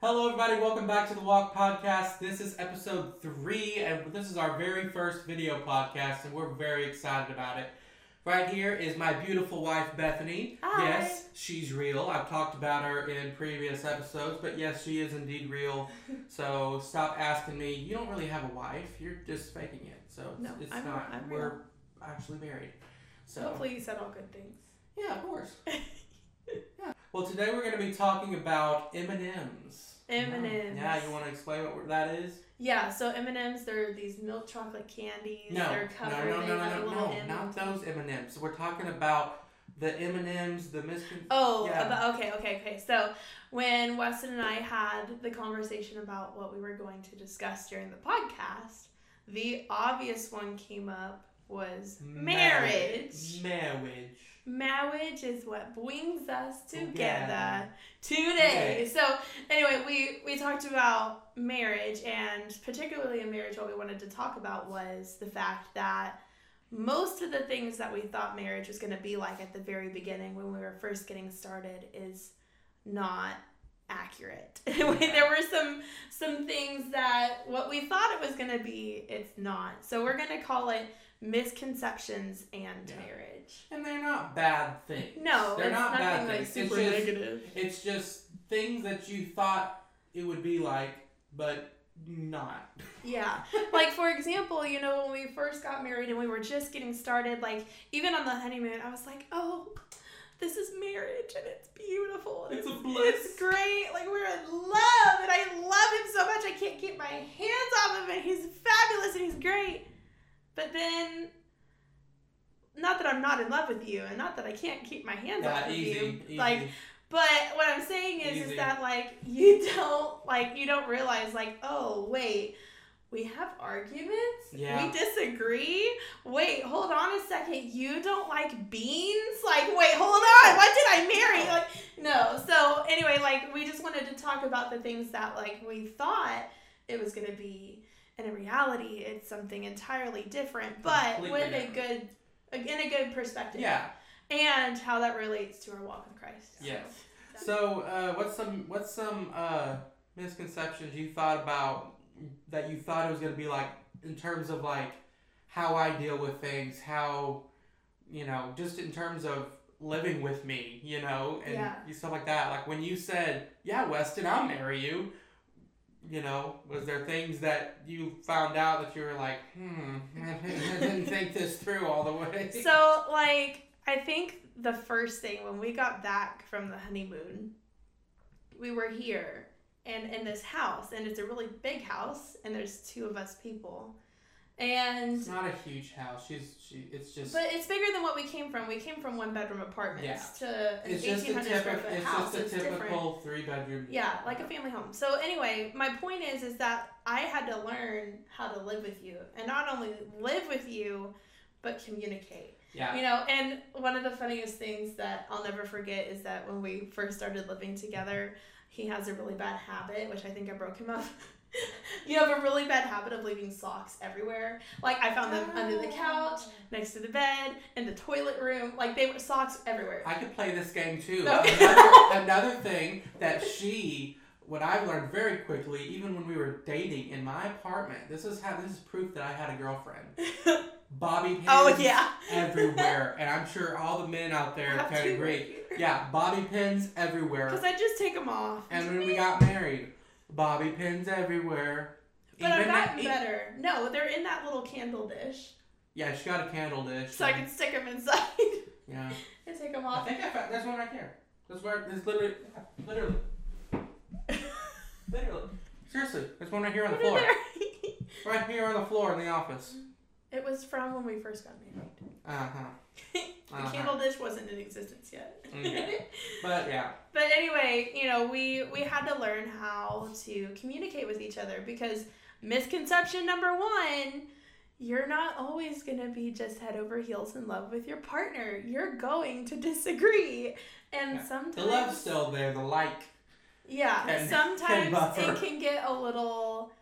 Hello, everybody. Welcome back to the Walk Podcast. This is episode three, and this is our very first video podcast, and we're very excited about it. Right here is my beautiful wife, Bethany. Hi. Yes, she's real. I've talked about her in previous episodes, but yes, she is indeed real. so stop asking me. You don't really have a wife. You're just faking it. So it's, No, it's I'm- not. I'm we're real. actually married. So Hopefully you said all good things. yeah, of course. yeah. Well, today we're going to be talking about M and M's. M&Ms. Yeah, you want to explain what that is? Yeah, so M and M's they're these milk chocolate candies. No, they're covered. no, no, no, no, little no, M- not those M and M's. We're talking about the M and M's, the miscon. Oh, Yeah. about, okay, okay, okay. So when Weston and I had the conversation about what we were going to discuss during the podcast, the obvious one came up was marriage. Marriage. Marriage is what brings us together Together. today. So anyway, we we talked about marriage, and particularly in marriage, what we wanted to talk about was the fact that most of the things that we thought marriage was going to be like at the very beginning when we were first getting started is not accurate. there were some some things that what we thought it was going to be, it's not. So we're going to call it misconceptions and Yeah. marriage. And they're not bad things. No, they're it's not bad like things. super it's just, negative. It's just things that you thought it would be like, but not. Yeah. like for example, you know, when we first got married and we were just getting started, like even on the honeymoon, I was like, "Oh, this is marriage and it's beautiful. and It's a bliss. It's great. Like we're in love and I love him so much. I can't keep my hands off him and he's fabulous and he's great." But then not that I'm not in love with you and not that I can't keep my hands off Yeah, of easy, you. easy. Like but what I'm saying is, Easy. is that like you don't like you don't realize like oh wait we have arguments Yeah. we disagree wait hold on a second you don't like beans like wait hold on what did I marry like no so anyway like we just wanted to talk about the things that like we thought it was gonna be and in reality it's something entirely different but Completely with a good in a good perspective yeah. and how that relates to our walk with Christ. So, Yes. So, uh, what's some what's some uh, misconceptions you thought about that you thought it was gonna be like in terms of like how I deal with things, how you know, just in terms of living with me, you know, and Yeah. stuff like that. Like when you said, "Yeah, Weston, I'll marry you," you know, was there things that you found out that you were like, "Hmm, I didn't think this through all the way." So, like, I think the first thing when we got back from the honeymoon, we were here and in this house, and it's a really big house, and there's two of us people. And It's not a huge house. She's she. It's just. but it's bigger than what we came from. We came from one bedroom apartments to an it's eighteen hundred square foot It's house. just a It's typical three bedroom. Yeah, like a family home. So anyway, my point is is that I had to learn how to live with you. And not only live with you, but communicate. Yeah. You know, and one of the funniest things that I'll never forget is that when we first started living together, he has a really bad habit, which I think I broke him of. you have a really bad habit of leaving socks everywhere. Like I found them under the couch, oh. next to the bed, in the toilet room. Like they were socks everywhere. I could play this game too. No. Another, another thing that she, what I've learned very quickly, even when we were dating in my apartment, this is how this is proof that I had a girlfriend. Bobby oh, pins oh yeah. everywhere, and I'm sure all the men out there Have can to agree. Yeah, bobby pins everywhere. Because I just take them off. And when we got married, bobby pins everywhere. But I've Even that- gotten better. No, they're in that little candle dish, Yeah, she got a candle dish. so I can stick them inside Yeah. and take them off. I think I found, there's one right here. There's where there's literally, literally, literally. Seriously, there's one right here on the floor. Right here on the floor in the office. it was from when we first got married. Uh huh. the Uh-huh. candle dish wasn't in existence yet. Okay. But yeah, but anyway, you know, we we had to learn how to communicate with each other because misconception number one. You're not always going to be just head over heels in love with your partner. You're going to disagree. And Yeah. sometimes the love's still there. The like. Yeah, can- can sometimes buffer. it can get a little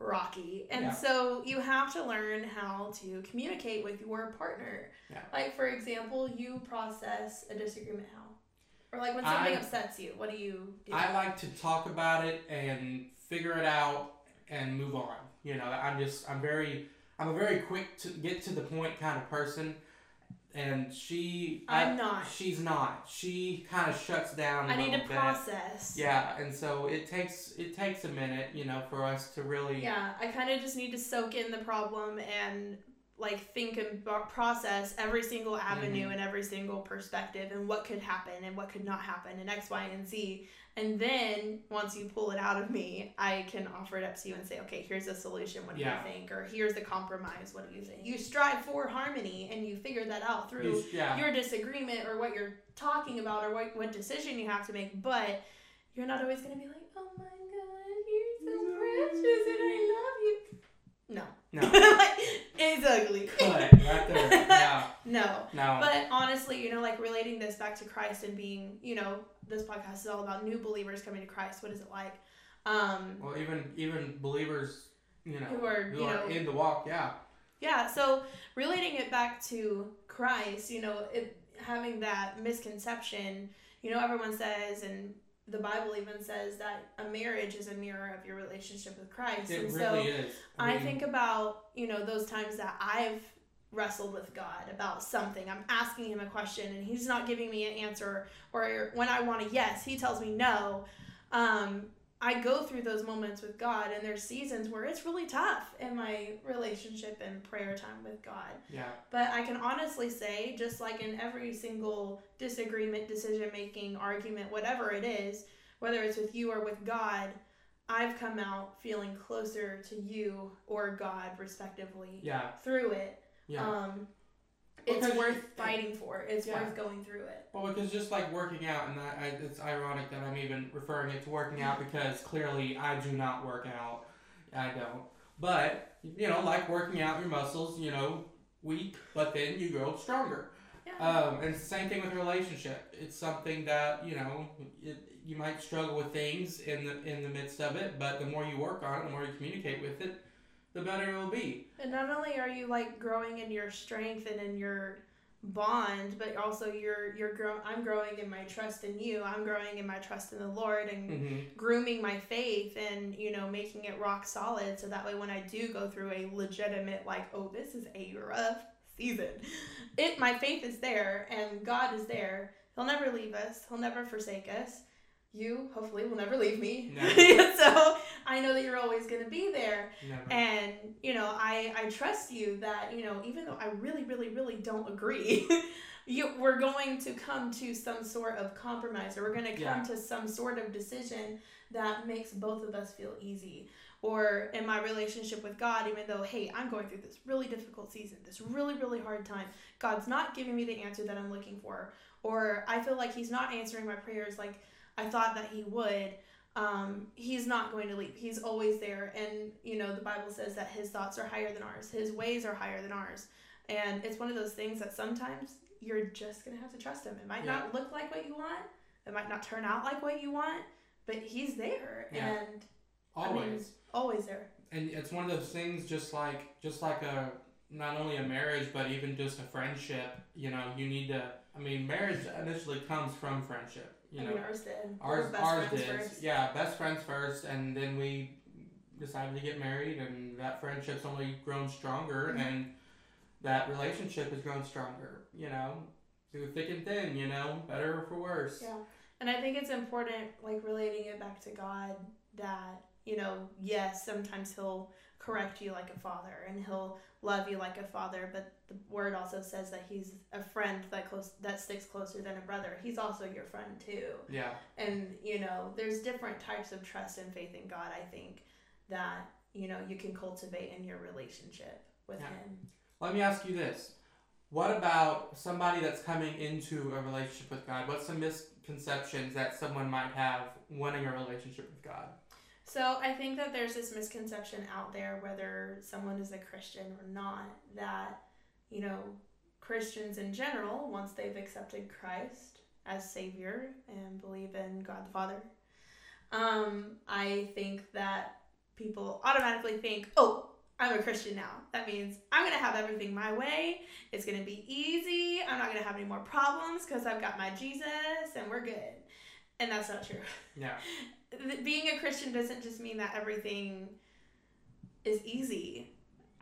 rocky. And Yeah. so you have to learn how to communicate with your partner. Yeah. Like, for example, you process a disagreement how? Or like when something I- upsets you, what do you do? I like to talk about it and figure it out and move on. You know, I'm just I'm very I'm a very quick to get to the point kind of person, and she I'm I- not. She's not. She kind of shuts down. I I need to process. Yeah, and so it takes it takes a minute, you know, for us to really. Yeah, I kind of just need to soak in the problem and like think and process every single avenue Mhm. and every single perspective and what could happen and what could not happen and X, Y, and Z. And then once you pull it out of me, I can offer it up to you and say, okay, here's a solution. What do Yeah. you think? Or here's the compromise. What do you think? You strive for harmony and you figure that out through yeah. your disagreement or what you're talking about or what, what decision you have to make, but you're not always going to be like, oh my god, you're so precious and I love you. No. No. Cut right there. Yeah. no. No. But honestly, you know, like relating this back to Christ and being, you know, this podcast is all about new believers coming to Christ. What is it like? Um, well, even even believers, you know, Who are, you know- in the walk. Yeah. Yeah, so relating it back to Christ, you know, it, having that misconception, you know, everyone says, and the Bible even says that a marriage is a mirror of your relationship with Christ. It and really so is. I mean, think about, you know, those times that I've wrestled with God about something. I'm asking him a question and he's not giving me an answer or when I want a yes, he tells me no. Um, I go through those moments with God and there's seasons where it's really tough in my relationship and prayer time with God. Yeah. But I can honestly say, just like in every single disagreement, decision making, argument, whatever it is, whether it's with you or with God, I've come out feeling closer to you or God, respectively, Yeah. through it. Yeah. Um, it's Because- worth fighting for. It's Yeah. worth going through it. Well, because just like working out, and I, I, it's ironic that I'm even referring it to working out because clearly I do not work out. I don't. But, you know, like working out your muscles, you know, weak, but then you grow stronger. Yeah. Um, and it's the same thing with a relationship. It's something that, you know, it, you might struggle with things in the, in the midst of it, but the more you work on it, the more you communicate with it, the better it will be. And not only are you like growing in your strength and in your bond, but also you're you're grow I'm growing in my trust in you. I'm growing in my trust in the Lord and Mm-hmm. grooming my faith and you know making it rock solid so that way when I do go through a legitimate like oh this is a rough season, it my faith is there and God is there. He'll never leave us. He'll never forsake us. You hopefully will never leave me. Never. so I know that you're always going to be there Never. and you know i i trust you that you know even though i really really really don't agree you we're going to come to some sort of compromise or we're going to come Yeah. to some sort of decision that makes both of us feel easy or in my relationship with god even though hey i'm going through this really difficult season this really really hard time god's not giving me the answer that i'm looking for or i feel like he's not answering my prayers like i thought that he would um, he's not going to leave. He's always there. And, you know, the Bible says that his thoughts are higher than ours, his ways are higher than ours. And it's one of those things that sometimes you're just going to have to trust him. It might Yeah. not look like what you want, it might not turn out like what you want, but he's there Yeah. and Always. I mean, always there. and it's one of those things just like just like a not only a marriage but even just a friendship you know you need to i mean marriage initially comes from friendship you I know mean, ours did. Ours best ours friends did first. yeah best friends first and then we decided to get married and that friendship's only grown stronger Mhm. and that relationship has grown stronger you know through thick and thin you know better or for worse Yeah. And I think it's important, like relating it back to God, that, you know, yes, sometimes He'll correct you like a father and He'll love you like a father, but the word also says that He's a friend that close that sticks closer than a brother. He's also your friend too. yeah And, you know, there's different types of trust and faith in God, I think, that, you know, you can cultivate in your relationship with Yeah. Him. Let me ask you this. What about somebody that's coming into a relationship with God? What's some misconceptions that someone might have wanting a relationship with God? So I think that there's this misconception out there, whether someone is a Christian or not, that, you know, Christians in general, once they've accepted Christ as Savior and believe in God the Father, um, I think that people automatically think, oh, I'm a Christian now. That means I'm going to have everything my way. It's going to be easy. I'm not going to have any more problems because I've got my Jesus and we're good. And that's not true. Yeah. Being a Christian doesn't just mean that everything is easy.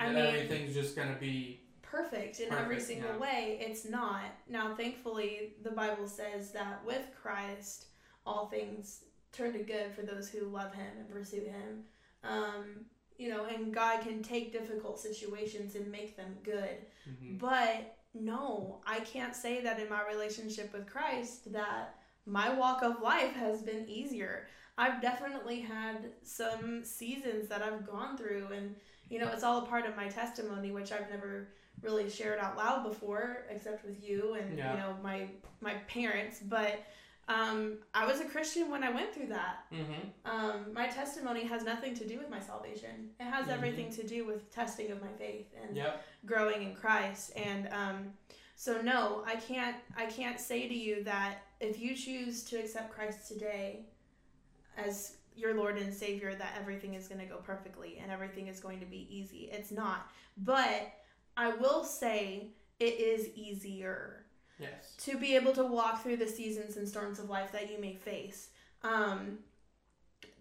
I mean, everything's just going to be perfect in perfect, every single yeah. way. It's not. Now, thankfully, the Bible says that with Christ, all things turn to good for those who love Him and pursue Him. Um, you know, and God can take difficult situations and make them good. Mm-hmm. But no, I can't say that in my relationship with Christ that my walk of life has been easier. I've definitely had some seasons that I've gone through and you know, it's all a part of my testimony which I've never really shared out loud before except with you and yeah. you know my my parents, but um, I was a Christian when I went through that. Mm-hmm. Um, my testimony has nothing to do with my salvation. It has mm-hmm. everything to do with testing of my faith and yep. growing in Christ. And um, so, no, I can't. I can't say to you that if you choose to accept Christ today as your Lord and Savior, that everything is going to go perfectly and everything is going to be easy. It's not. But I will say it is easier Yes. To be able to walk through the seasons and storms of life that you may face. Um,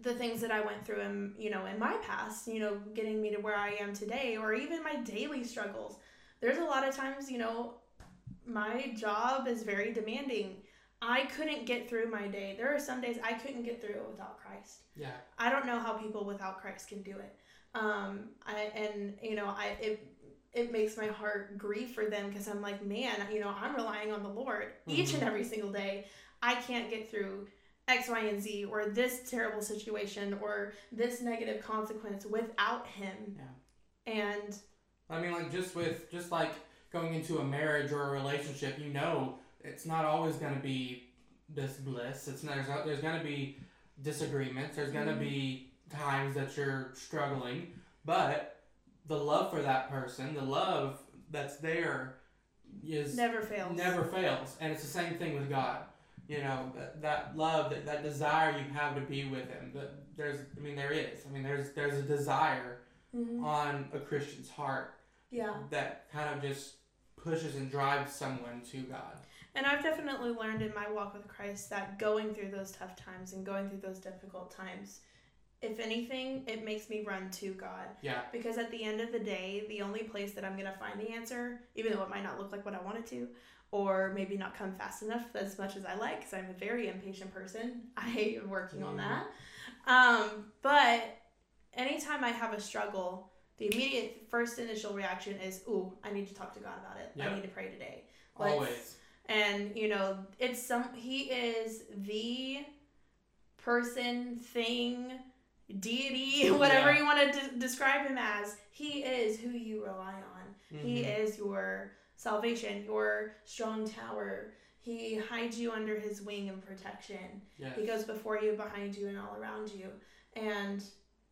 the things that I went through in, you know, in my past, you know, getting me to where I am today, or even my daily struggles. There's a lot of times, you know, my job is very demanding. I couldn't get through my day. There are some days I couldn't get through it without Christ. Yeah. I don't know how people without Christ can do it. Um, I and you know, I it it makes my heart grieve for them because I'm like, man, you know, I'm relying on the Lord mm-hmm. each and mm-hmm. every single day. I can't get through X, Y, and Z or this terrible situation or this negative consequence without Him. Yeah. And I mean, like, just with, just like going into a marriage or a relationship, you know, it's not always going to be this bliss. It's not, there's, there's going to be disagreements, there's going to mm-hmm. be times that you're struggling, but the love for that person, the love that's there is never fails. Never fails. And it's the same thing with God. You know, that, that love, that, that desire you have to be with him. But there's I mean there is. I mean there's there's a desire mm-hmm. on a Christian's heart. Yeah. That kind of just pushes and drives someone to God. And I've definitely learned in my walk with Christ that going through those tough times and going through those difficult times if anything, it makes me run to God. Yeah. Because at the end of the day, the only place that I'm going to find the answer, even though it might not look like what I want it to, or maybe not come fast enough as much as I like, because I'm a very impatient person. I hate working mm. on that. Um, but anytime I have a struggle, the immediate first initial reaction is, "Ooh, I need to talk to God about it. Yep. I need to pray today." Let's, Always. And you know, it's some. He is the person, thing, deity, whatever yeah. you want to de- describe him as, he is who you rely on. Mm-hmm. He is your salvation, your strong tower. He hides you under his wing and protection. Yes. He goes before you, behind you, and all around you. And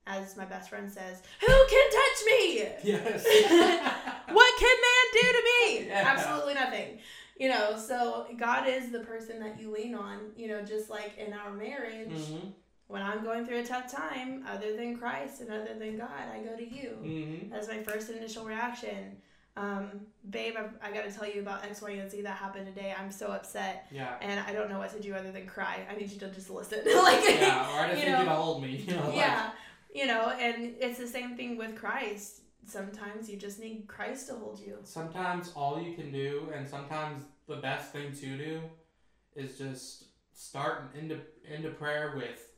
as my best friend says, who can touch me? Yes. what can man do to me? Yeah. Absolutely nothing. You know, so God is the person that you lean on, you know, just like in our marriage. Mm-hmm when I'm going through a tough time, other than Christ and other than God, I go to you. Mm-hmm. That's my first initial reaction. Um, babe, I've, I got to tell you about X, Y, and Z that happened today. I'm so upset. Yeah. And I don't know what to do other than cry. I need you to just listen. like, yeah, or I just you need you to hold me. You know, yeah. Like. You know, and it's the same thing with Christ. Sometimes you just need Christ to hold you. Sometimes all you can do, and sometimes the best thing to do, is just start into into prayer with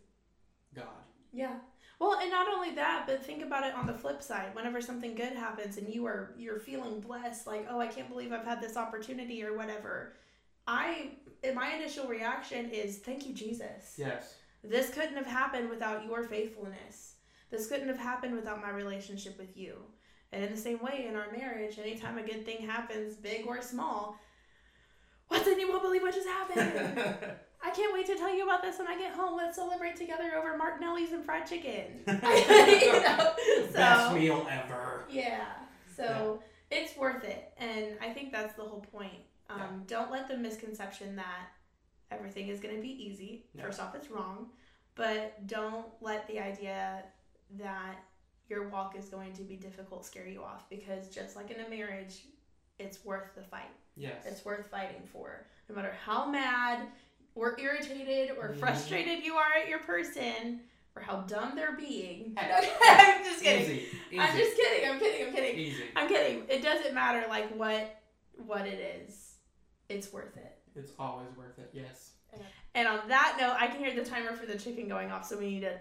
God. Yeah. Well, and not only that, but think about it on the flip side. Whenever something good happens and you are you're feeling blessed, like, "Oh, I can't believe I've had this opportunity or whatever." I my initial reaction is, "Thank you, Jesus." Yes. This couldn't have happened without your faithfulness. This couldn't have happened without my relationship with you. And in the same way, in our marriage, anytime a good thing happens, big or small, what's in you won't believe what just happened. I can't wait to tell you about this when I get home. Let's celebrate together over Martinelli's and fried chicken. you know? so, Best meal ever. Yeah. So yeah. it's worth it. And I think that's the whole point. Um, yeah. Don't let the misconception that everything is going to be easy. First off, it's wrong. But don't let the idea that your walk is going to be difficult, scare you off because just like in a marriage, it's worth the fight. Yes. It's worth fighting for. No matter how mad or irritated or Mhm. frustrated you are at your person or how dumb they're being. I'm just kidding. Easy. Easy. I'm just kidding. I'm kidding. I'm kidding. Easy. I'm kidding. It doesn't matter like what what it is. It's worth it. It's always worth it. Yes. And on that note, I can hear the timer for the chicken going off, so we need to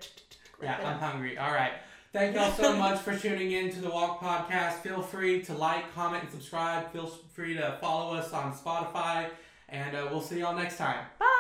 Yeah, I'm hungry. All right. Thank y'all so much for tuning in to the Walk Podcast. Feel free to like, comment, and subscribe. Feel free to follow us on Spotify, and uh, we'll see y'all next time. Bye.